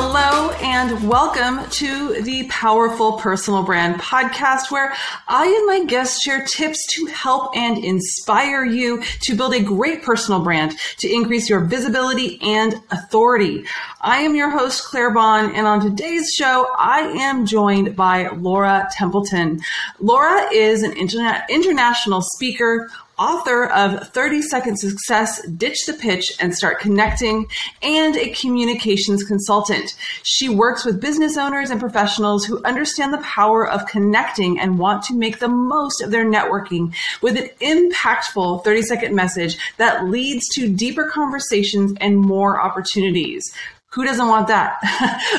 Hello and welcome to the Powerful Personal Brand podcast, where I and my guests share tips to help and inspire you to build a great personal brand to increase your visibility and authority. I am your host, Claire Bahn, and on today's show, I am joined by Laura Templeton. Laura is an interna- international speaker, author of 30 Second Success, Ditch the Pitch and Start Connecting, and a communications consultant. She works with business owners and professionals who understand the power of connecting and want to make the most of their networking with an impactful 30 second message that leads to deeper conversations and more opportunities. Who doesn't want that?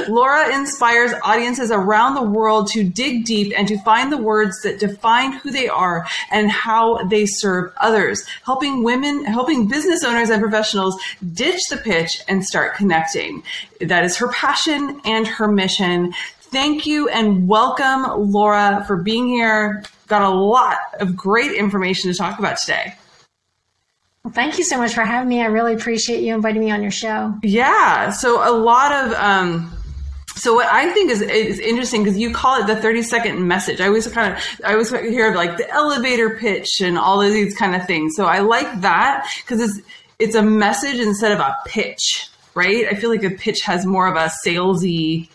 Laura inspires audiences around the world to dig deep and to find the words that define who they are and how they serve others, helping women, helping business owners and professionals ditch the pitch and start connecting. That is her passion and her mission. Thank you and welcome, Laura, for being here. Got a lot of great information to talk about today. Well, thank you so much for having me. I really appreciate you inviting me on your show. Yeah. So a lot of um, so what I think is is interesting because you call it the 30 second message. I always kind of I always hear of like the elevator pitch and all of these kind of things. So I like that because it's it's a message instead of a pitch, right? I feel like a pitch has more of a salesy,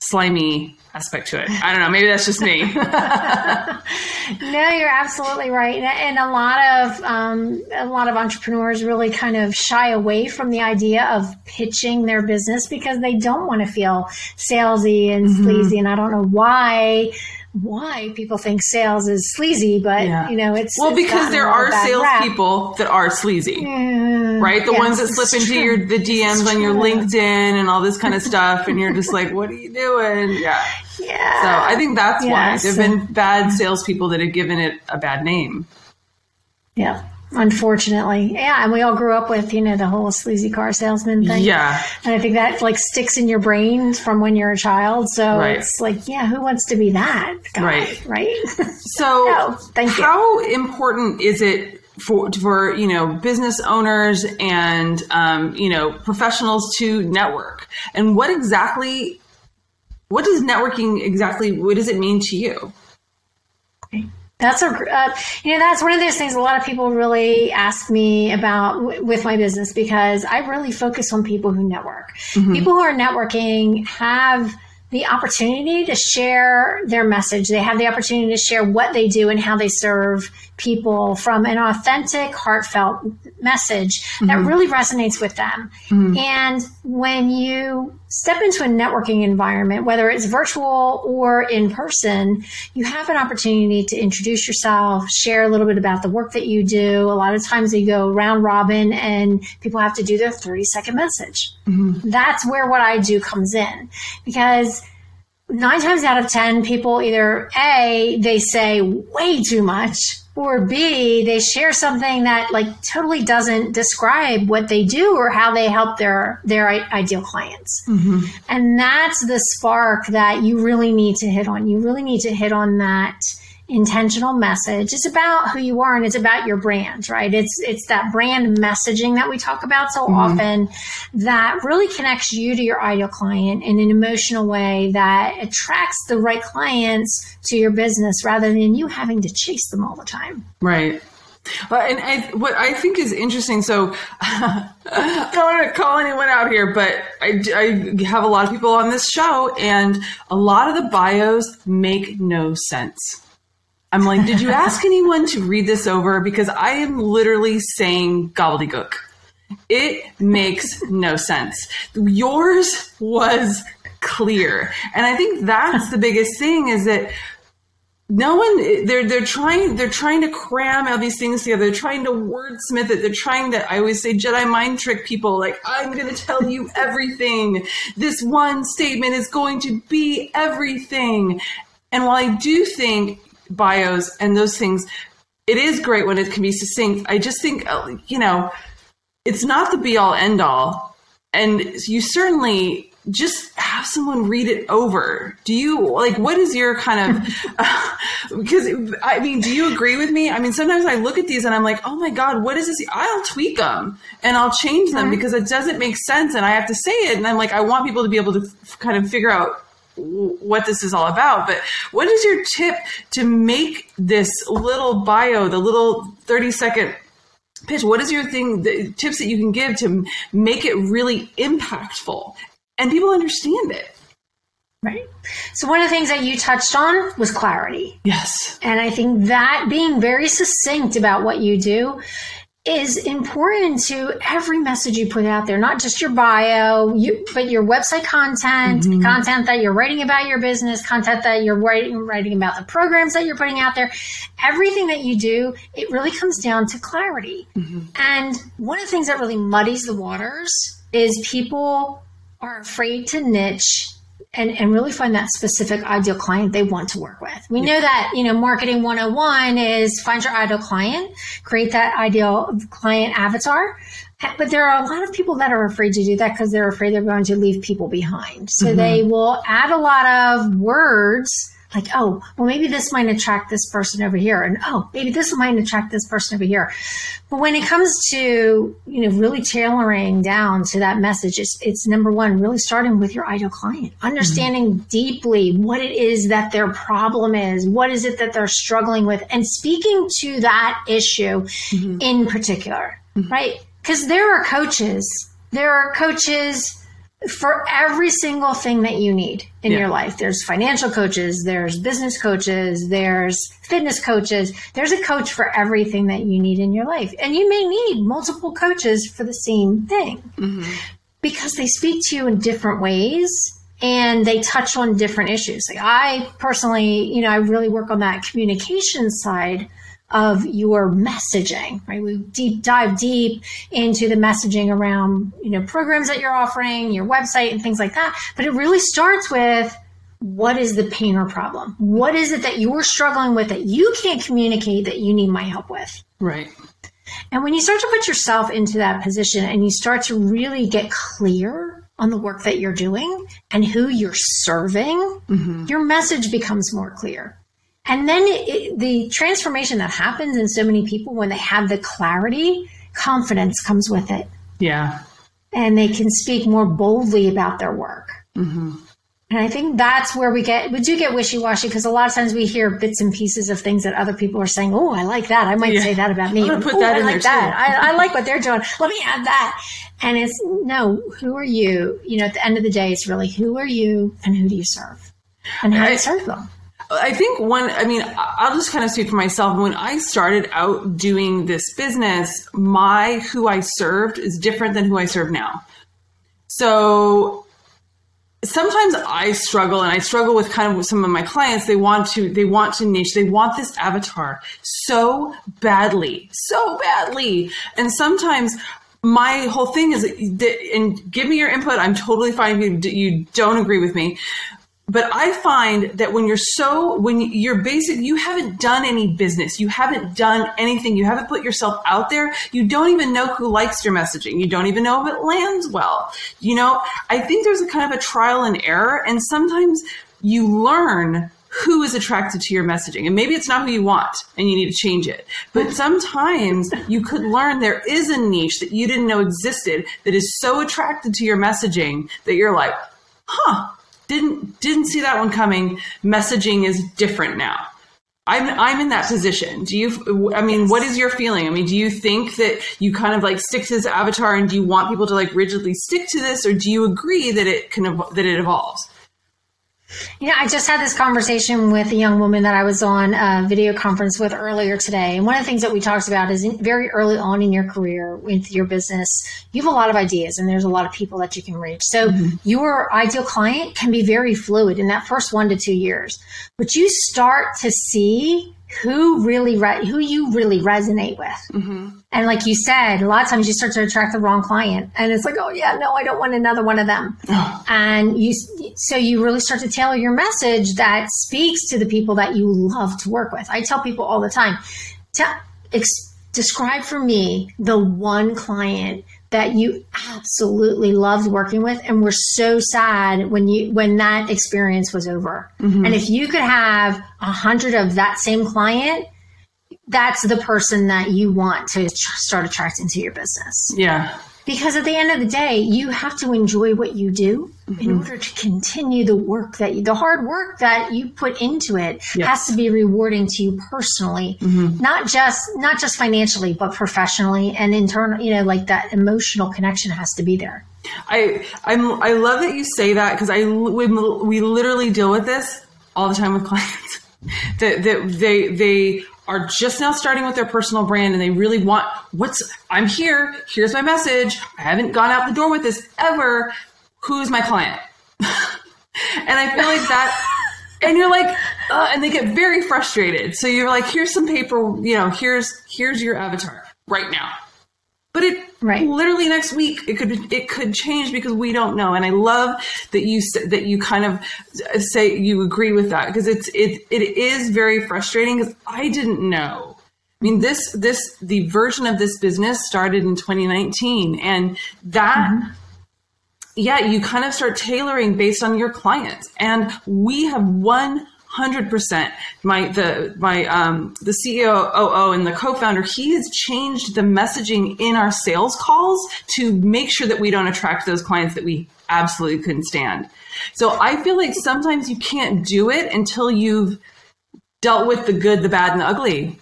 slimy aspect to it. I don't know. Maybe that's just me. no, you're absolutely right. And a lot of um, a lot of entrepreneurs really kind of shy away from the idea of pitching their business because they don't want to feel salesy and mm-hmm. sleazy. And I don't know why why people think sales is sleazy, but yeah. you know, it's well it's because there are salespeople that are sleazy, mm, right? The yes, ones that slip into true. your the DMs on your LinkedIn and all this kind of stuff, and you're just like, "What are you doing?" Yeah, yeah. So I think that's yeah, why there've been bad salespeople that have given it a bad name. Yeah. Unfortunately, yeah, and we all grew up with you know the whole sleazy car salesman thing. Yeah, and I think that like sticks in your brain from when you're a child. So right. it's like, yeah, who wants to be that guy? Right, right. So, no, thank you. How important is it for for you know business owners and um, you know professionals to network? And what exactly, what does networking exactly? What does it mean to you? That's a, uh, you know, that's one of those things a lot of people really ask me about w- with my business because I really focus on people who network. Mm-hmm. People who are networking have the opportunity to share their message. They have the opportunity to share what they do and how they serve people from an authentic, heartfelt message mm-hmm. that really resonates with them. Mm-hmm. And when you step into a networking environment, whether it's virtual or in person, you have an opportunity to introduce yourself, share a little bit about the work that you do. A lot of times you go round robin and people have to do their 30 second message. Mm-hmm. That's where what I do comes in because nine times out of 10, people either A, they say way too much, or B, they share something that like totally doesn't describe what they do or how they help their, their ideal clients. Mm-hmm. And that's the spark that you really need to hit on. You really need to hit on that intentional message. It's about who you are and it's about your brand, right? It's it's that brand messaging that we talk about so mm-hmm. often that really connects you to your ideal client in an emotional way that attracts the right clients to your business rather than you having to chase them all the time. Right. Well, and I, what I think is interesting, so I don't want to call anyone out here, but I, I have a lot of people on this show, and a lot of the bios make no sense. I'm like, did you ask anyone to read this over? Because I am literally saying gobbledygook. It makes no sense. Yours was clear. And I think that's the biggest thing is that no one they're they're trying they're trying to cram all these things together. They're trying to wordsmith it. They're trying to I always say Jedi mind trick people like I'm going to tell you everything. This one statement is going to be everything. And while I do think bios and those things. It is great when it can be succinct. I just think, uh, you know, it's not the be all end all. And you certainly just have someone read it over. Do you like what is your kind of uh, because I mean, do you agree with me? I mean, sometimes I look at these and I'm like, "Oh my god, what is this?" I'll tweak them and I'll change them because it doesn't make sense and I have to say it and I'm like I want people to be able to f- kind of figure out what this is all about. But what is your tip to make this little bio, the little 30 second pitch? What is your thing, the tips that you can give to make it really impactful and people understand it? Right. So one of the things that you touched on was clarity. Yes. And I think that being very succinct about what you do is important to every message you put out there, not just your bio, you, but your website content, mm-hmm. content that you're writing about your business, content that you're writing, writing about the programs that you're putting out there. Everything that you do, it really comes down to clarity. Mm-hmm. And one of the things that really muddies the waters is people are afraid to niche and, and really find that specific ideal client they want to work with. We yeah. know that, you know, marketing 101 is find your ideal client, create that ideal client avatar. But there are a lot of people that are afraid to do that because they're afraid they're going to leave people behind. So mm-hmm. they will add a lot of words like, oh, well, maybe this might attract this person over here. And oh, maybe this might attract this person over here. But when it comes to, you know, really tailoring down to that message, it's, it's number one, really starting with your ideal client, understanding mm-hmm. deeply what it is that their problem is, what is it that they're struggling with, and speaking to that issue mm-hmm. in particular, mm-hmm. right? Because there are coaches, there are coaches for every single thing that you need in yeah. your life. There's financial coaches, there's business coaches, there's fitness coaches. There's a coach for everything that you need in your life. And you may need multiple coaches for the same thing mm-hmm. because they speak to you in different ways and they touch on different issues. Like I personally, you know, I really work on that communication side of your messaging, right? We deep dive deep into the messaging around, you know, programs that you're offering, your website and things like that. But it really starts with what is the pain or problem? What is it that you're struggling with that you can't communicate that you need my help with? Right. And when you start to put yourself into that position and you start to really get clear on the work that you're doing and who you're serving, mm-hmm. your message becomes more clear. And then it, the transformation that happens in so many people when they have the clarity, confidence comes with it. Yeah. And they can speak more boldly about their work. Mm-hmm. And I think that's where we get, we do get wishy washy because a lot of times we hear bits and pieces of things that other people are saying. Oh, I like that. I might yeah. say that about me. I'm put that I in like there that. I, I, like what they're doing. Let me add that. And it's no, who are you? You know, at the end of the day, it's really who are you and who do you serve and how do you serve them? I think one, I mean, I'll just kind of speak for myself. When I started out doing this business, my who I served is different than who I serve now. So sometimes I struggle and I struggle with kind of some of my clients. They want to, they want to niche, they want this avatar so badly, so badly. And sometimes my whole thing is, and give me your input. I'm totally fine if you, you don't agree with me but I find that when you're so when you're basic, you haven't done any business, you haven't done anything, you haven't put yourself out there, you don't even know who likes your messaging, you don't even know if it lands well. You know, I think there's a kind of a trial and error, and sometimes you learn who is attracted to your messaging. And maybe it's not who you want and you need to change it. But sometimes you could learn there is a niche that you didn't know existed that is so attracted to your messaging that you're like, huh, didn't didn't see that one coming. Messaging is different now. I'm I'm in that position. Do you? I mean, what is your feeling? I mean, do you think that you kind of like stick to this avatar, and do you want people to like rigidly stick to this, or do you agree that it can that it evolves? You know, I just had this conversation with a young woman that I was on a video conference with earlier today. And one of the things that we talked about is very early on in your career with your business, you have a lot of ideas and there's a lot of people that you can reach. So mm-hmm. your ideal client can be very fluid in that first one to two years. But you start to see who really re- who you really resonate with. Mm-hmm. And like you said, a lot of times you start to attract the wrong client, and it's like, oh yeah, no, I don't want another one of them. and you, so you really start to tailor your message that speaks to the people that you love to work with. I tell people all the time, tell, ex- describe for me the one client that you absolutely loved working with and were so sad when you when that experience was over. Mm-hmm. And if you could have a hundred of that same client, that's the person that you want to start attracting to your business. Yeah because at the end of the day, you have to enjoy what you do mm-hmm. in order to continue the work that you, the hard work that you put into it yes. has to be rewarding to you personally, mm-hmm. not just, not just financially, but professionally and internal, you know, like that emotional connection has to be there. I, I'm, I love that you say that because I, we, we literally deal with this all the time with clients that, that they, they are just now starting with their personal brand and they really want what's I'm here, here's my message. I haven't gone out the door with this ever. Who's my client? and I feel like that and you're like uh, and they get very frustrated. So you're like here's some paper, you know, here's here's your avatar right now. But it right. literally next week it could it could change because we don't know. And I love that you that you kind of say you agree with that because it's it it is very frustrating because I didn't know. I mean this this the version of this business started in 2019 and that mm-hmm yeah, you kind of start tailoring based on your clients. And we have one hundred percent. My the my um the CEO and the co-founder, he has changed the messaging in our sales calls to make sure that we don't attract those clients that we absolutely couldn't stand. So I feel like sometimes you can't do it until you've dealt with the good, the bad, and the ugly.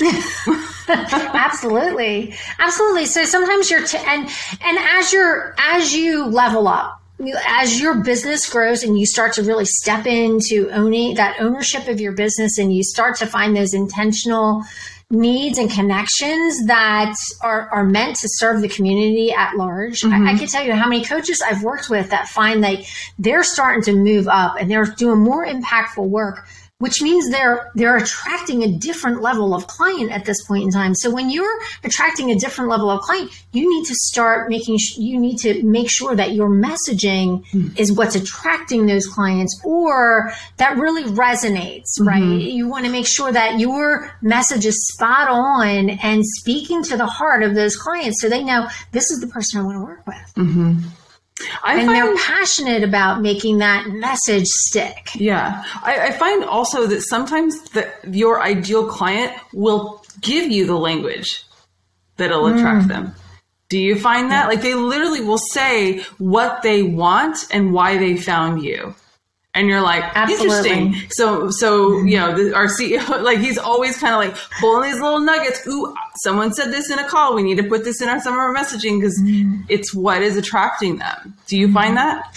absolutely absolutely so sometimes you're t- and and as you're as you level up as your business grows and you start to really step into owning that ownership of your business and you start to find those intentional needs and connections that are, are meant to serve the community at large. Mm-hmm. I, I, can tell you how many coaches I've worked with that find like they're starting to move up and they're doing more impactful work which means they're they're attracting a different level of client at this point in time. So when you're attracting a different level of client, you need to start making sh- you need to make sure that your messaging mm-hmm. is what's attracting those clients or that really resonates, mm-hmm. right? You want to make sure that your message is spot on and speaking to the heart of those clients so they know this is the person I want to work with. Mm-hmm. I and find, they're passionate about making that message stick. Yeah. I, I find also that sometimes the, your ideal client will give you the language that'll mm. attract them. Do you find that? Like they literally will say what they want and why they found you and you're like Absolutely. interesting. So so you know the, our ceo like he's always kind of like pulling these little nuggets. Ooh someone said this in a call. We need to put this in our summer messaging because mm. it's what is attracting them. Do you find that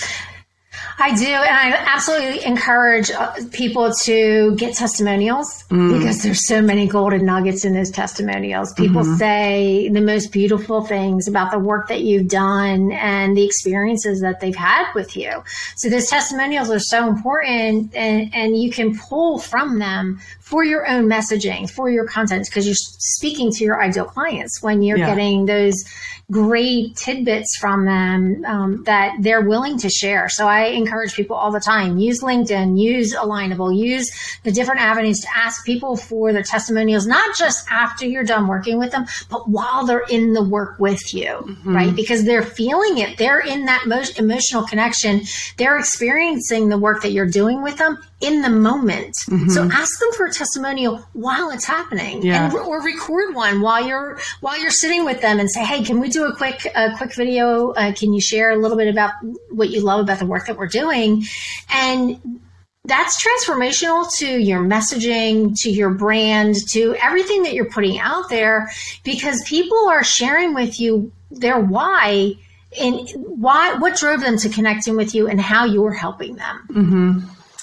I do, and I absolutely encourage uh, people to get testimonials mm. because there's so many golden nuggets in those testimonials. People mm-hmm. say the most beautiful things about the work that you've done and the experiences that they've had with you. So those testimonials are so important, and, and you can pull from them for your own messaging, for your content, because you're speaking to your ideal clients when you're yeah. getting those great tidbits from them um, that they're willing to share. So I encourage people all the time use LinkedIn, use Alignable, use the different avenues to ask people for their testimonials, not just after you're done working with them, but while they're in the work with you, mm-hmm. right? Because they're feeling it. They're in that most emotional connection. They're experiencing the work that you're doing with them in the moment. Mm-hmm. So ask them for a testimonial while it's happening yeah. and, or record one while you're, while you're sitting with them and say, Hey, can we do a quick, a quick video? Uh, can you share a little bit about what you love about the work that we're doing? And that's transformational to your messaging, to your brand, to everything that you're putting out there because people are sharing with you their why and why, what drove them to connecting with you and how you're helping them. Mm-hmm.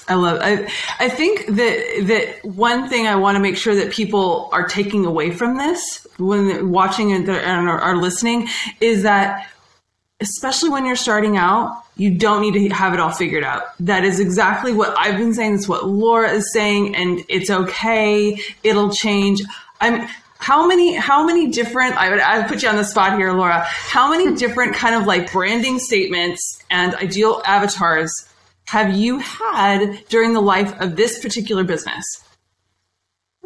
I love. I I think that that one thing I want to make sure that people are taking away from this when watching and are, listening is that especially when you're starting out, you don't need to have it all figured out. That is exactly what I've been saying. It's what Laura is saying, and it's okay. It'll change. I'm how many how many different I would I would put you on the spot here, Laura. How many different kind of like branding statements and ideal avatars have you had during the life of this particular business?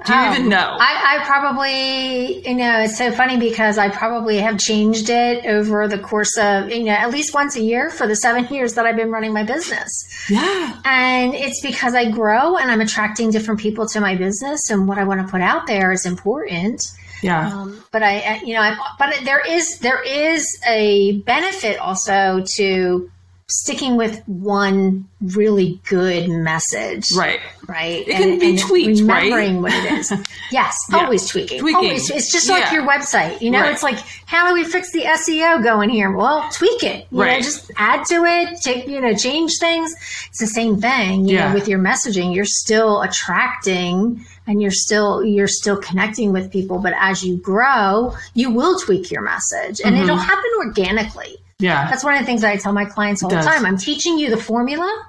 Do you um, even know? I, I, probably, you know, it's so funny because I probably have changed it over the course of, you know, at least once a year for the seven years that I've been running my business. Yeah. And it's because I grow and I'm attracting different people to my business and what I want to put out there is important. Yeah. Um, but I, you know, I, but there is, there is a benefit also to sticking with one really good message. Right. Right. It can and, be and tweaked, remembering right? what it is. Yes. yeah. Always tweaking. Tweaking. Always. It's just yeah. like your website. You know, right. it's like, how do we fix the SEO going here? Well, tweak it. You right. know, just add to it, take, you know, change things. It's the same thing. You yeah. know, with your messaging, you're still attracting and you're still you're still connecting with people but as you grow you will tweak your message and mm-hmm. it'll happen organically yeah. That's one of the things I tell my clients all the time. I'm teaching you the formula.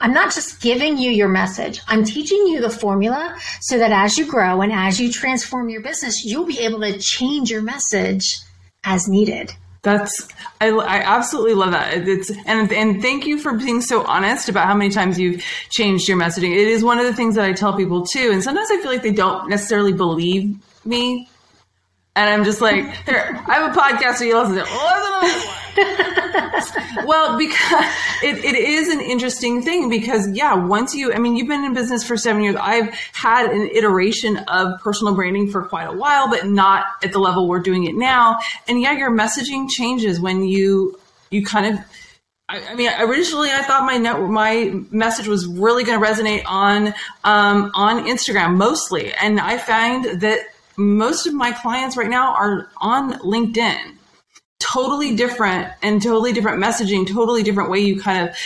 I'm not just giving you your message. I'm teaching you the formula so that as you grow and as you transform your business, you'll be able to change your message as needed. That's I, I absolutely love that. It's and and thank you for being so honest about how many times you've changed your messaging. It is one of the things that I tell people too. And sometimes I feel like they don't necessarily believe me. And I'm just like, here, I have a podcast so you listen to. Well, because it, it is an interesting thing because yeah, once you, I mean, you've been in business for seven years. I've had an iteration of personal branding for quite a while, but not at the level we're doing it now. And yeah, your messaging changes when you, you kind of, I, mean, originally I thought my net, my message was really going to resonate on um, on Instagram mostly, and I find that most of my clients right now are on LinkedIn totally different and totally different messaging, totally different way you kind of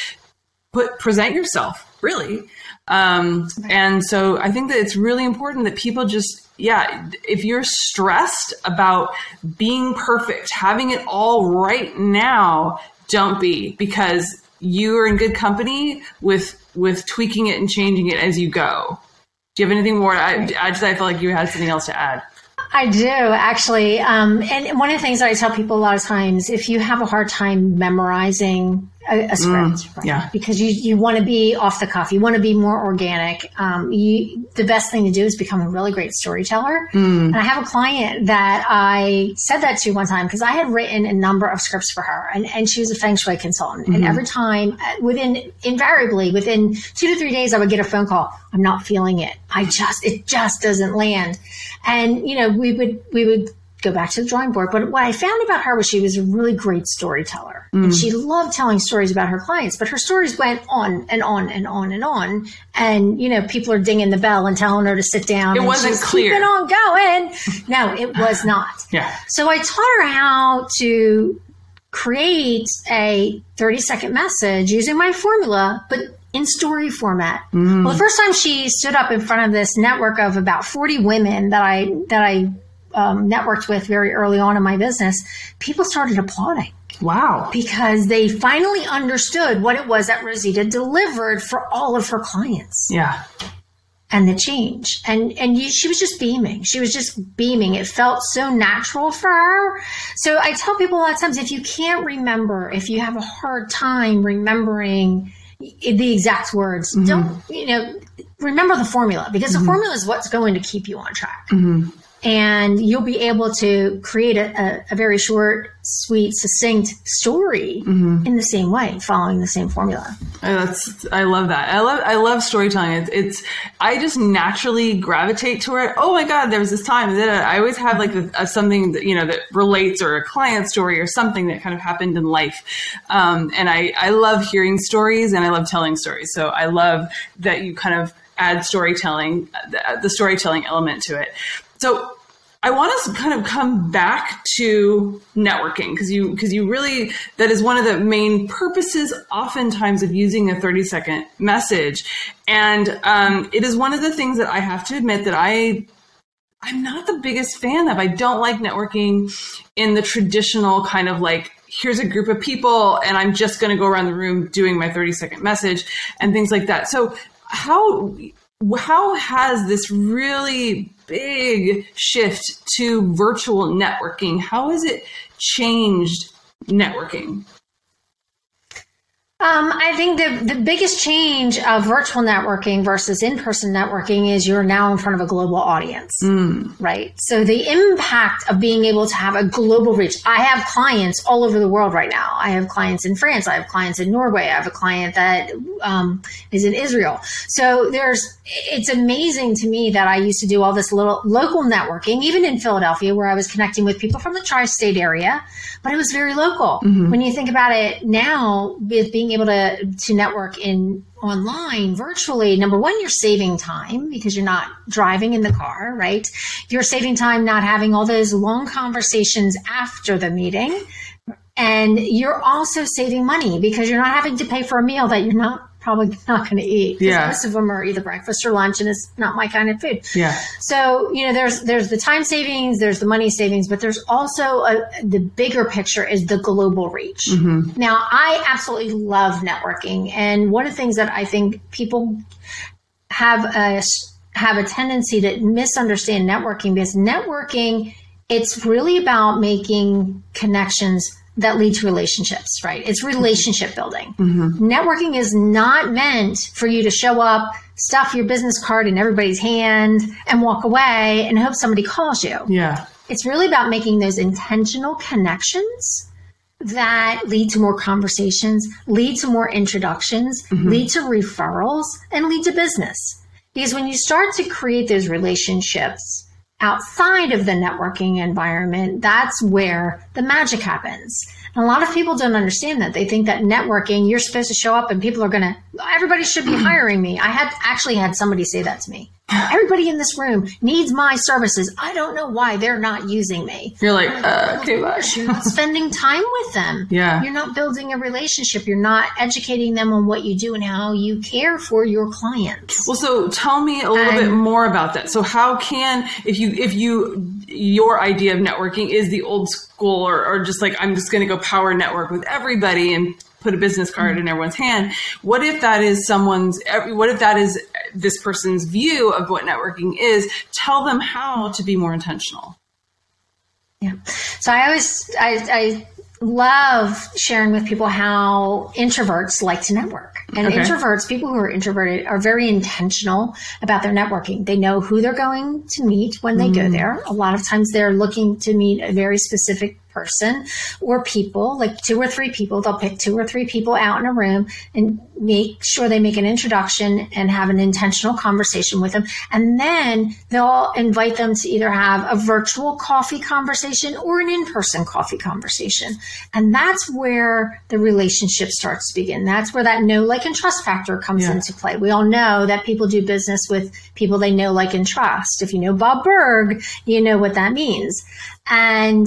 put present yourself, really. Um, and so I think that it's really important that people just, yeah, if you're stressed about being perfect, having it all right now, don't be because you are in good company with with tweaking it and changing it as you go. Do you have anything more? I, I just I feel like you had something else to add. I do actually. Um, and one of the things I tell people a lot of times, if you have a hard time memorizing a, a script, mm, right? yeah. because you, you want to be off the cuff, you want to be more organic. Um, you, the best thing to do is become a really great storyteller. Mm. And I have a client that I said that to one time because I had written a number of scripts for her, and, and she was a feng shui consultant. Mm-hmm. And every time, uh, within invariably within two to three days, I would get a phone call. I'm not feeling it. I just it just doesn't land. And you know, we would we would go back to the drawing board. But what I found about her was she was a really great storyteller. Mm. And she loved telling stories about her clients, but her stories went on and on and on and on. And, you know, people are dinging the bell and telling her to sit down. It wasn't clear. Keeping on going. No, it was not. yeah. So I taught her how to create a 30 second message using my formula, but in story format. Mm. Well, the first time she stood up in front of this network of about 40 women that I, that I um, networked with very early on in my business, people started applauding. Wow. Because they finally understood what it was that Rosita delivered for all of her clients. Yeah. And the change. And and you, she was just beaming. She was just beaming. It felt so natural for her. So I tell people a lot of times if you can't remember, if you have a hard time remembering the exact words, mm-hmm. don't, you know, remember the formula because mm-hmm. the formula is what's going to keep you on track. Mm-hmm and you'll be able to create a, a, a very short, sweet, succinct story mm-hmm. in the same way, following the same formula. That's I love that. I love I love storytelling. It's, it's I just naturally gravitate toward. It. Oh my god, there was this time that I always have like a, a, something that you know that relates or a client story or something that kind of happened in life. Um, and I I love hearing stories and I love telling stories. So I love that you kind of add storytelling, the, the storytelling element to it. So I want us to kind of come back to networking because you because you really that is one of the main purposes oftentimes of using a 30 second message. And um, it is one of the things that I have to admit that I I'm not the biggest fan of. I don't like networking in the traditional kind of like here's a group of people and I'm just going to go around the room doing my 30 second message and things like that. So how how has this really big shift to virtual networking. How has it changed networking? Um, I think the, the biggest change of virtual networking versus in person networking is you're now in front of a global audience, mm. right? So the impact of being able to have a global reach. I have clients all over the world right now. I have clients in France. I have clients in Norway. I have a client that um, is in Israel. So there's, it's amazing to me that I used to do all this little local networking, even in Philadelphia, where I was connecting with people from the tri state area, but it was very local. Mm-hmm. When you think about it now, with being being able to to network in online virtually number one you're saving time because you're not driving in the car right? You're saving time not having all those long conversations after the meeting. And you're also saving money because you're not having to pay for a meal that you're not probably not going to eat. Yeah. Most of them are either breakfast or lunch, and it's not my kind of food. Yeah. So you know, there's there's the time savings, there's the money savings, but there's also a, the bigger picture is the global reach. Mm-hmm. Now, I absolutely love networking, and one of the things that I think people have a have a tendency to misunderstand networking because networking it's really about making connections that lead to relationships, right? It's relationship building. Mm-hmm. Networking is not meant for you to show up, stuff your business card in everybody's hand, and walk away and hope somebody calls you. Yeah. It's really about making those intentional connections that lead to more conversations, lead to more introductions, mm-hmm. lead to referrals, and lead to business. Because when you start to create those relationships, outside of the networking environment, that's where the magic happens. And a lot of people don't understand that. They think that networking, you're supposed to show up and people are going to, everybody should be hiring me. I had actually had somebody say that to me. Everybody in this room needs my services. I don't know why they're not using me. You're like, uh, too much. You're not spending time with them. Yeah. You're not building a relationship. You're not educating them on what you do and how you care for your clients. Well, so tell me a little bit more about that. So how can, if you, if you, your idea of networking is the old school or, or just like, I'm just going to go power network with everybody and put a business card mm-hmm. in everyone's hand. What if that is someone's, what if that is this person's view of what networking is? Tell them how to be more intentional. Yeah. So I always, I, I love sharing with people how introverts like to network. And okay. introverts, people who are introverted, are very intentional about their networking. They know who they're going to meet when they mm. go there. A lot of times they're looking to meet a very specific person or people, like two or three people. They'll pick two or three people out in a room and make sure they make an introduction and have an intentional conversation with them. And then they'll invite them to either have a virtual coffee conversation or an in person coffee conversation. And that's where the relationship starts to begin. That's where that know, like, and trust factor comes yeah. into play. We all know that people do business with people they know, like, and trust. If you know Bob Burg, you know what that means. And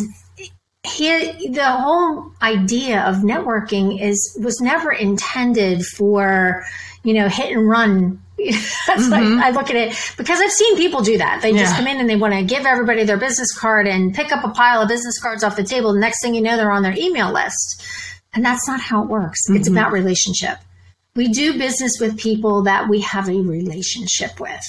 he, the whole idea of networking is was never intended for you know hit and run that's mm-hmm. like I look at it because I've seen people do that. They yeah. just come in and they want to give everybody their business card and pick up a pile of business cards off the table. The next thing you know, they're on their email list. And that's not how it works. Mm-hmm. It's about relationship we do business with people that we have a relationship with.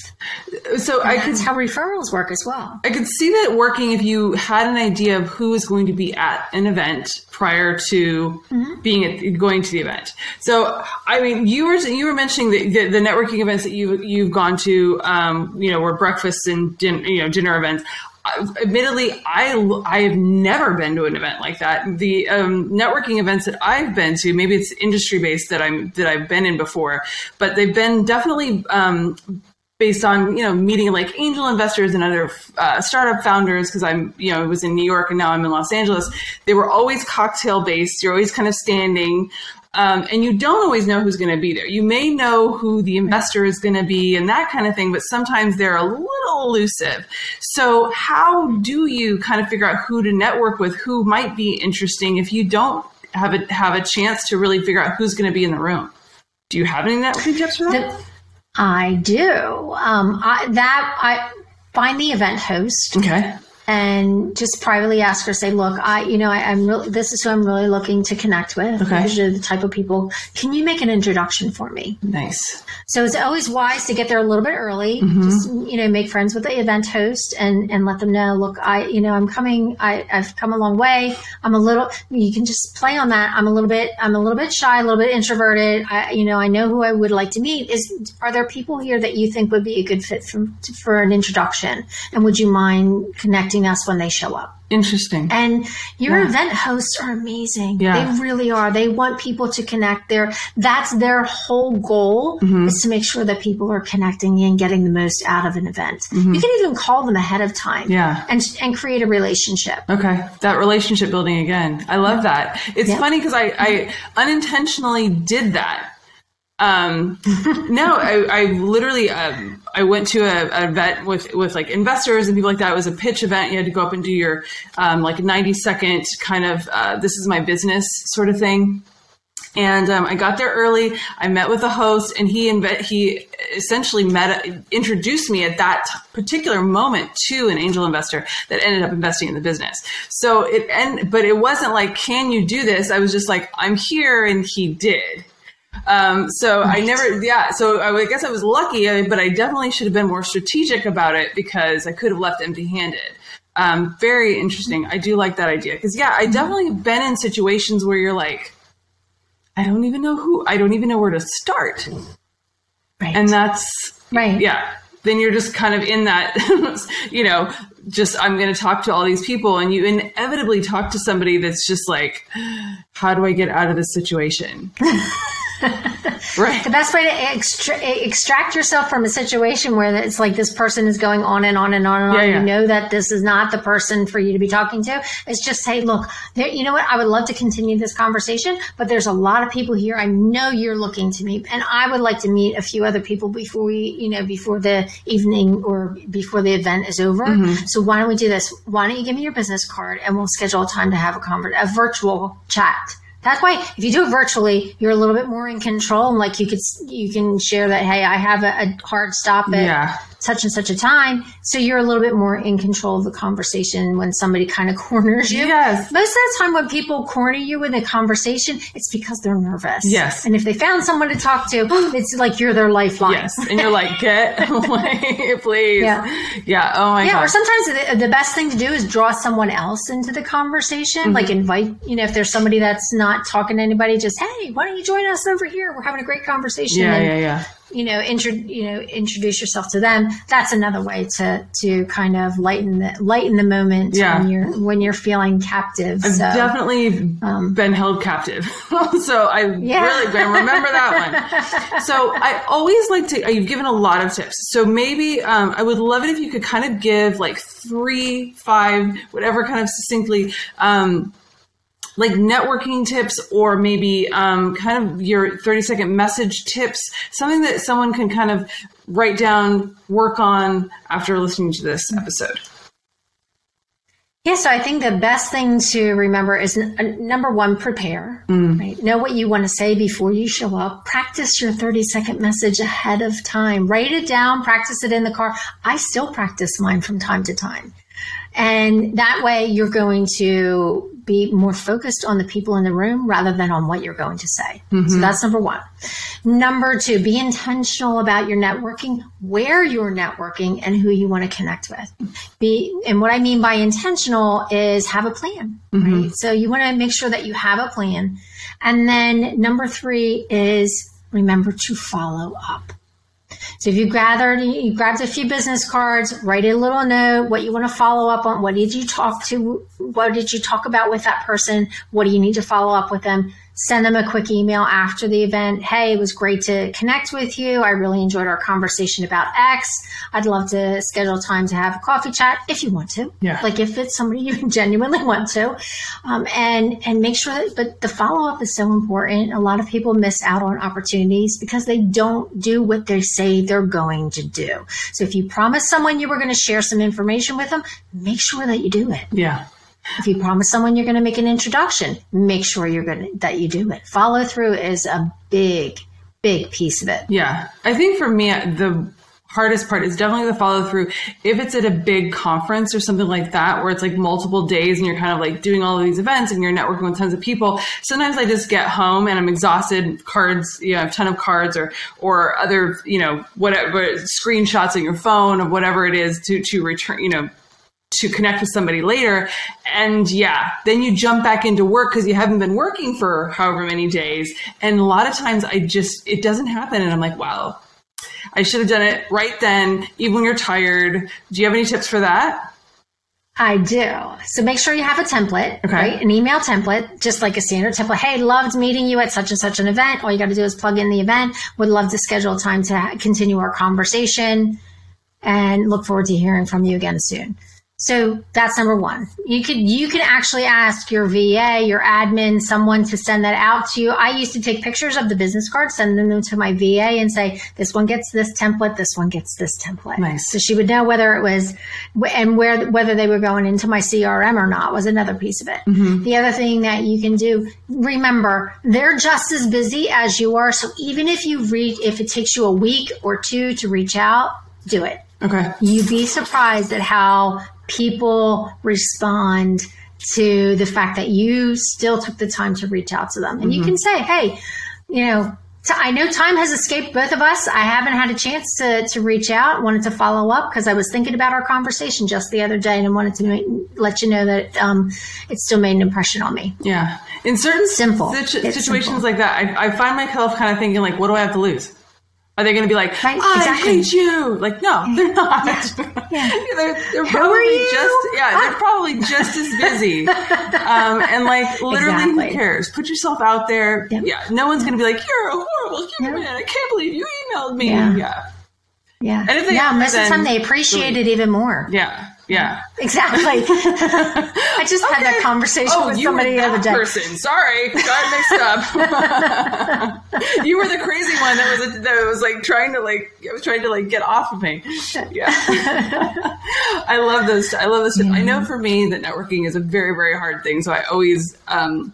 So and I that's could, how referrals work as well. I could see that working if you had an idea of who is going to be at an event prior to mm-hmm. being at, going to the event. So I mean, you were you were mentioning the, the, the networking events that you you've gone to, um, you know, were breakfasts and din, you know dinner events admittedly, I I have never been to an event like that. The um, networking events that I've been to, maybe it's industry based that I'm that I've been in before, but they've been definitely um, based on you know meeting like angel investors and other uh, startup founders because I'm you know it was in New York and now I'm in Los Angeles. They were always cocktail based. You're always kind of standing. Um, and you don't always know who's going to be there. You may know who the investor is going to be and that kind of thing, but sometimes they're a little elusive. So, how do you kind of figure out who to network with, who might be interesting if you don't have a have a chance to really figure out who's going to be in the room? Do you have any networking tips for that? I do. Um, I, that I find the event host. Okay and just privately ask her, say, look, I, you know, I, am really, this is who I'm really looking to connect with. Okay. These are the type of people. Can you make an introduction for me? Nice. So it's always wise to get there a little bit early. Mm-hmm. Just, you know, make friends with the event host and, and let them know, look, I, you know, I'm coming, I, I've come a long way. I'm a little, you can just play on that. I'm a little bit, I'm a little bit shy, a little bit introverted. I, you know, I know who I would like to meet. Is, are there people here that you think would be a good fit for, for an introduction? And would you mind connecting us when they show up? Interesting. And your Yeah. event hosts are amazing. Yeah. They really are. They want people to connect. Their that's their whole goal Mm-hmm. is to make sure that people are connecting and getting the most out of an event. You can even call them ahead of time. Mm-hmm. Yeah. And and create a relationship. Okay, that relationship building again. I love that. It's Yeah. funny because I, I unintentionally did that. Um, no, I, I literally um, I went to a, event with with like investors and people like that. It was a pitch event. You had to go up and do your um, like ninety second kind of uh, this is my business sort of thing. And um, I got there early. I met with the host, and he inve- he essentially met introduced me at that particular moment to an angel investor that ended up investing in the business. So it and but it wasn't like, can you do this? I was just like, I'm here, and he did. Um, so I never, yeah. So I guess I was lucky, but I definitely should have been more strategic about it because I could have left empty-handed. Um, very interesting. I do like that idea because yeah, I definitely have been in situations where you're like. I don't even know who, I don't even know where to start. Right. And that's, right. yeah, then you're just kind of in that, you know, just I'm going to talk to all these people. And you inevitably talk to somebody that's just like, how do I get out of this situation? right. The best way to extra- extract yourself from a situation where it's like this person is going on and on and on and on, Yeah, yeah. you know that this is not the person for you to be talking to, is just say, look, there, you know what? I would love to continue this conversation, but there's a lot of people here. I know you're looking to meet, and I would like to meet a few other people before we, you know, before the evening or before the event is over. Mm-hmm. So why don't we do this? Why don't you give me your business card and we'll schedule a time to have a convert, a virtual chat. That way, if you do it virtually, you're a little bit more in control. And like you could, you can share that, hey, I have a, a hard stop at Yeah. such and such a time. So you're a little bit more in control of the conversation when somebody kind of corners you. Yes. Most of the time, when people corner you in a conversation, it's because they're nervous. Yes. And if they found someone to talk to, it's like you're their lifeline. Yes. And you're like, get away, please. Yeah. Yeah. Oh my god. Yeah, or sometimes the, the best thing to do is draw someone else into the conversation. Like Mm-hmm. invite, you know, if there's somebody that's not talking to anybody, just hey, why don't you join us over here? We're having a great conversation. Yeah. and, Yeah. Yeah. You know, intro, you know, introduce yourself to them. That's another way to to kind of lighten the lighten the moment Yeah. when you're when you're feeling captive. I've so definitely been held captive. so I Um, Yeah. really been, remember that one. So I always like to, you've given a lot of tips. So maybe um, I would love it if you could kind of give like three, five, whatever kind of succinctly, um, like networking tips or maybe um, kind of your 30 second message tips, something that someone can kind of write down, work on after listening to this episode. Yeah, so I think the best thing to remember is n- uh, number one, prepare. Right? Know what you want to say before you show up. Practice your 30 second message ahead of time. Write it down, practice it in the car. I still practice mine from time to time. And that way you're going to be more focused on the people in the room rather than on what you're going to say. So mm-hmm. that's number one. Number two, be intentional about your networking, where you're networking and who you want to connect with. Be, and what I mean by intentional is have a plan, mm-hmm. right? So you want to make sure that you have a plan. And then number three is remember to follow up. So if you gathered, you grabbed a few business cards, write a little note, what you want to follow up on, what did you talk to, what did you talk about with that person, what do you need to follow up with them, send them a quick email after the event. Hey, it was great to connect with you. I really enjoyed our conversation about X. I'd love to schedule time to have a coffee chat if you want to. Yeah. Like if it's somebody you genuinely want to. Um, and, and make sure that, but the follow up is so important. A lot of people miss out on opportunities because they don't do what they say they're going to do. So if you promise someone you were going to share some information with them, make sure that you do it. Yeah. If you promise someone you're going to make an introduction, make sure you're going to, that you do it. Follow through is a big, big piece of it. Yeah. I think for me, the hardest part is definitely the follow through. If it's at a big conference or something like that, where it's like multiple days and you're kind of like doing all of these events and you're networking with tons of people, sometimes I just get home and I'm exhausted. Cards, you know, a ton of cards or or other, you know, whatever screenshots on your phone of whatever it is to to return, you know, to connect with somebody later. And yeah, then you jump back into work because you haven't been working for however many days. And a lot of times I just, it doesn't happen. And I'm like, wow, I should have done it right then, even when you're tired. Do you have any tips for that? I do. So make sure you have a template, okay. right? An email template, just like a standard template. Hey, loved meeting you at such and such an event. All you got to do is plug in the event. Would love to schedule time to continue our conversation and look forward to hearing from you again soon. So that's number one. You could you can actually ask your VA, your admin, someone to send that out to you. I used to take pictures of the business cards, send them to my VA, and say, "This one gets this template. This one gets this template." Nice. So she would know whether it was and where whether they were going into my CRM or not was another piece of it. Mm-hmm. The other thing that you can do, remember, they're just as busy as you are. So even if you read, if it takes you a week or two to reach out, do it. Okay. You'd be surprised at how people respond to the fact that you still took the time to reach out to them. And mm-hmm. you can say, hey, you know, I know time has escaped both of us. I haven't had a chance to, to reach out, wanted to follow up because I was thinking about our conversation just the other day and wanted to make, let you know that um, it still made an impression on me. Yeah. In certain simple situ- situations simple. like that, I, I find myself kind of thinking like, what do I have to lose? Are they going to be like, right, I exactly. hate you? Like, no, they're not. Yeah. they're, they're probably just, yeah, they're probably just as busy. um, and like, literally, exactly. who cares? Put yourself out there. Yep. Yeah. No one's going to be like, you're a horrible human. Yep. I can't believe you emailed me. Yeah. Yeah. Yeah. And if they yeah, most of the time they appreciate it even more. Yeah. Yeah. Exactly. I just okay. had that conversation oh, with somebody the other day. Person. Sorry, got mixed up. you were the crazy one that was that was like trying to like I was trying to like get off of me. Yeah. I love those. I love this. Yeah. I know for me that networking is a very very hard thing. So I always um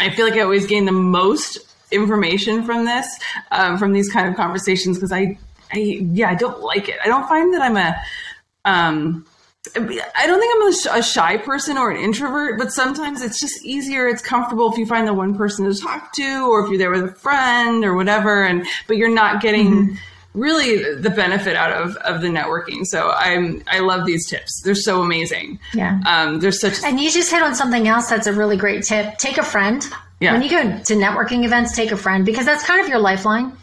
I feel like I always gain the most information from this um, from these kind of conversations because I I yeah I don't like it. I don't find that I'm a um I don't think I'm a shy person or an introvert, but sometimes it's just easier. It's comfortable if you find the one person to talk to, or if you're there with a friend or whatever. And but you're not getting mm-hmm. really the benefit out of of the networking. So I'm I love these tips. They're so amazing. Yeah. Um, there's such and you just hit on something else that's a really great tip. Take a friend. Yeah. When you go to networking events, take a friend because that's kind of your lifeline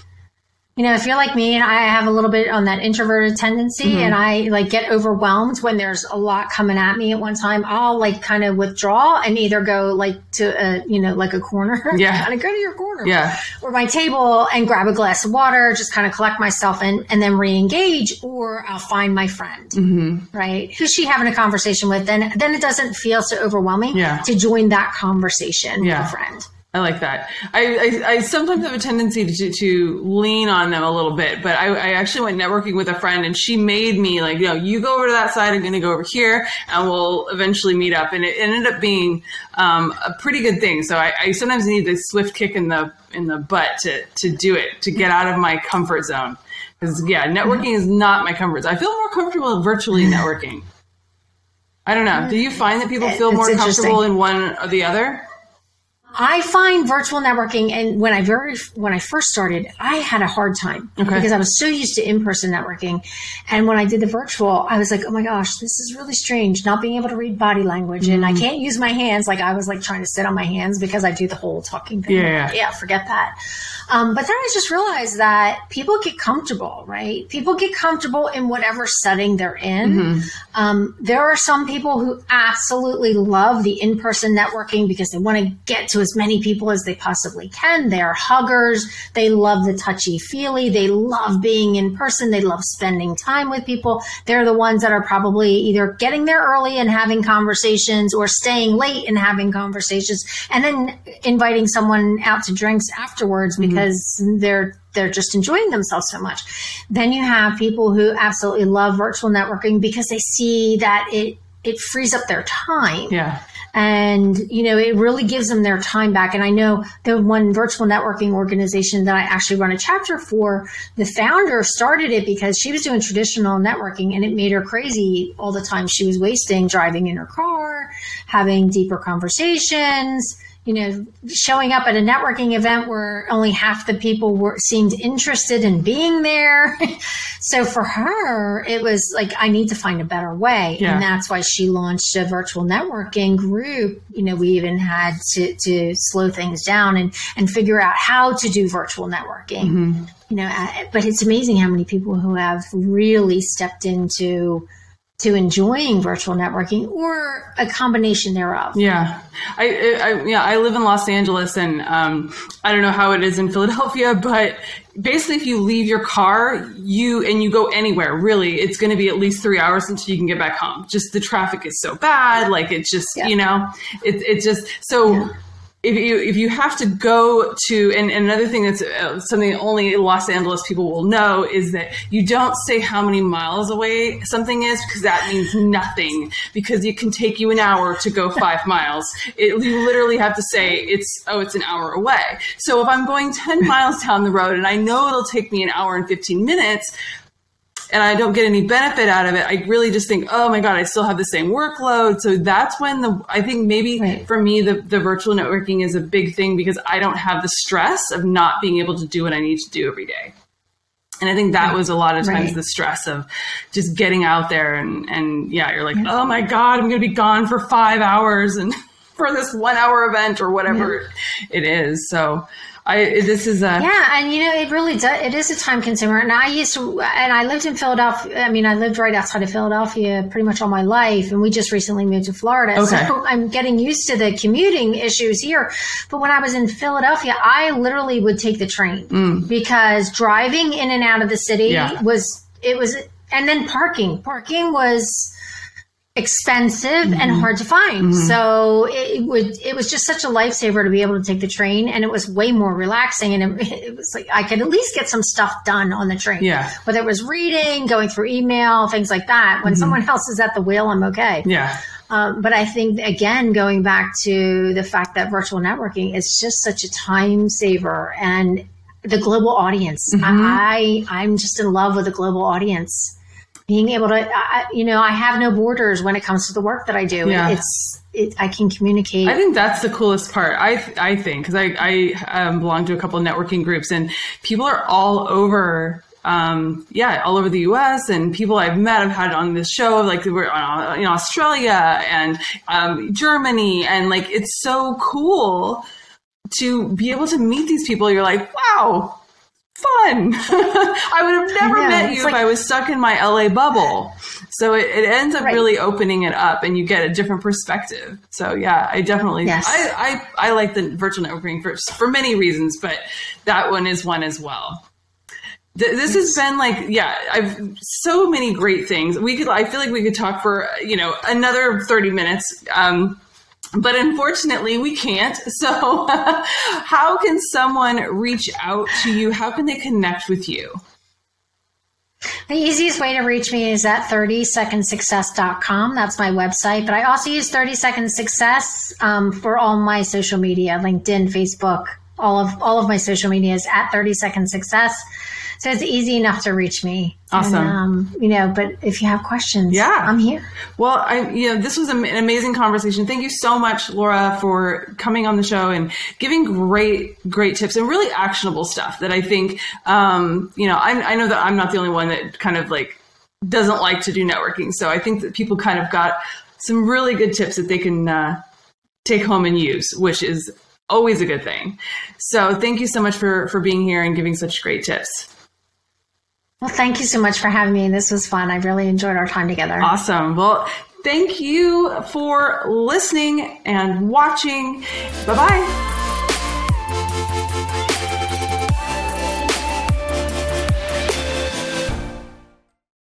you know, if you're like me and I have a little bit on that introverted tendency mm-hmm. and I like get overwhelmed when there's a lot coming at me at one time, I'll like kind of withdraw and either go like to a, you know, like a corner. Yeah. kind of go to your corner. Yeah. Or my table and grab a glass of water, just kind of collect myself and, and then re-engage or I'll find my friend. Mm-hmm. Right. Who's she having a conversation with? Then, then it doesn't feel so overwhelming yeah. to join that conversation yeah. with a friend. I like that. I, I, I, sometimes have a tendency to, to lean on them a little bit, but I, I, actually went networking with a friend and she made me like, you know, you go over to that side, I'm going to go over here and we'll eventually meet up. And it ended up being um, a pretty good thing. So I, I sometimes need the swift kick in the, in the butt to, to do it, to get out of my comfort zone. Because yeah, networking is not my comfort zone. I feel more comfortable virtually networking. I don't know. Do you find that people feel more comfortable in one or the other? I find virtual networking, and when I very when I first started, I had a hard time okay. because I was so used to in person networking, and when I did the virtual, I was like, oh my gosh, this is really strange, not being able to read body language, mm-hmm. and I mm-hmm. can't use my hands like I was like trying to sit on my hands because I do the whole talking thing. Yeah, yeah, forget that. Um, but then I just realized that people get comfortable, right? People get comfortable in whatever setting they're in. Mm-hmm. Um, there are some people who absolutely love the in person networking because they want to get to as many people as they possibly can. They're huggers. They love the touchy feely. They love being in person. They love spending time with people. They're the ones that are probably either getting there early and having conversations or staying late and having conversations and then inviting someone out to drinks afterwards. Mm-hmm. because they're they're just enjoying themselves so much. Then you have people who absolutely love virtual networking because they see that it it frees up their time. Yeah and you know it really gives them their time back and i know the one virtual networking organization that i actually run a chapter for the founder started it because she was doing traditional networking and it made her crazy all the time she was wasting driving in her car having deeper conversations you know, showing up at a networking event where only half the people were seemed interested in being there. so for her, it was like, I need to find a better way. Yeah. And that's why she launched a virtual networking group. You know, we even had to, to slow things down and, and figure out how to do virtual networking. Mm-hmm. You know, uh, but it's amazing how many people who have really stepped into to enjoying virtual networking or a combination thereof. Yeah. I, I yeah, I live in Los Angeles and um, I don't know how it is in Philadelphia, but basically if you leave your car, you and you go anywhere, really, it's going to be at least 3 hours until you can get back home. Just the traffic is so bad, like it's just, yeah. you know, it it just so yeah if you if you have to go to and, and another thing that's uh, something only Los Angeles people will know is that you don't say how many miles away something is because that means nothing because it can take you an hour to go five miles. It, you literally have to say it's oh it's an hour away. So if I'm going ten miles down the road and I know it'll take me an hour and fifteen minutes, and I don't get any benefit out of it, I really just think, oh my God, I still have the same workload. So that's when the, I think maybe right. for me, the, the virtual networking is a big thing because I don't have the stress of not being able to do what I need to do every day. And I think that was a lot of times right. the stress of just getting out there and, and yeah, you're like, yeah. oh my God, I'm going to be gone for five hours and for this one hour event or whatever yeah. it is. So, I this is a yeah, and you know it really does. It is a time consumer, and I used to, and I lived in Philadelphia. I mean, I lived right outside of Philadelphia pretty much all my life, and we just recently moved to Florida, okay. so I'm getting used to the commuting issues here. But when I was in Philadelphia, I literally would take the train mm. because driving in and out of the city yeah. was it was, and then parking. Parking was expensive mm-hmm. and hard to find. Mm-hmm. So it would it was just such a lifesaver to be able to take the train, and it was way more relaxing. And it, it, was like I could at least get some stuff done on the train. Yeah, whether it was reading, going through email, things like that. When mm-hmm. someone else is at the wheel, I'm okay. Yeah. Um, but I think again, going back to the fact that virtual networking is just such a time saver and the global audience. Mm-hmm. I I'm just in love with the global audience being able to, I, you know, I have no borders when it comes to the work that I do. Yeah. It's, it, I can communicate. I think that's the coolest part. I I think because I I um, belong to a couple of networking groups and people are all over. Um, yeah, all over the U.S. and people I've met, I've had on this show, like we're on, in Australia and um, Germany, and like it's so cool to be able to meet these people. You're like, wow, fun. I would have never met you like, if I was stuck in my LA bubble. So it, it ends up right. really opening it up and you get a different perspective. So yeah, I definitely, yes. I, I, I like the virtual networking for, for many reasons, but that one is one as well. This has been like, yeah, I've so many great things. We could, I feel like we could talk for, you know, another 30 minutes. Um, but unfortunately we can't so how can someone reach out to you how can they connect with you the easiest way to reach me is at 30secondsuccess.com. That's my website. But I also use 30 Second Success um, for all my social media, LinkedIn, Facebook, all of all of my social media is at 30 Second Success. So it's easy enough to reach me. Awesome. And, um, you know, but if you have questions, yeah, I'm here. Well, I, you know, this was an amazing conversation. Thank you so much, Laura, for coming on the show and giving great, great tips and really actionable stuff that I think, um, you know, I, I know that I'm not the only one that kind of like doesn't like to do networking. So I think that people kind of got some really good tips that they can uh, take home and use, which is always a good thing. So thank you so much for for being here and giving such great tips. Well, thank you so much for having me. This was fun. I really enjoyed our time together. Awesome. Well, thank you for listening and watching. Bye bye.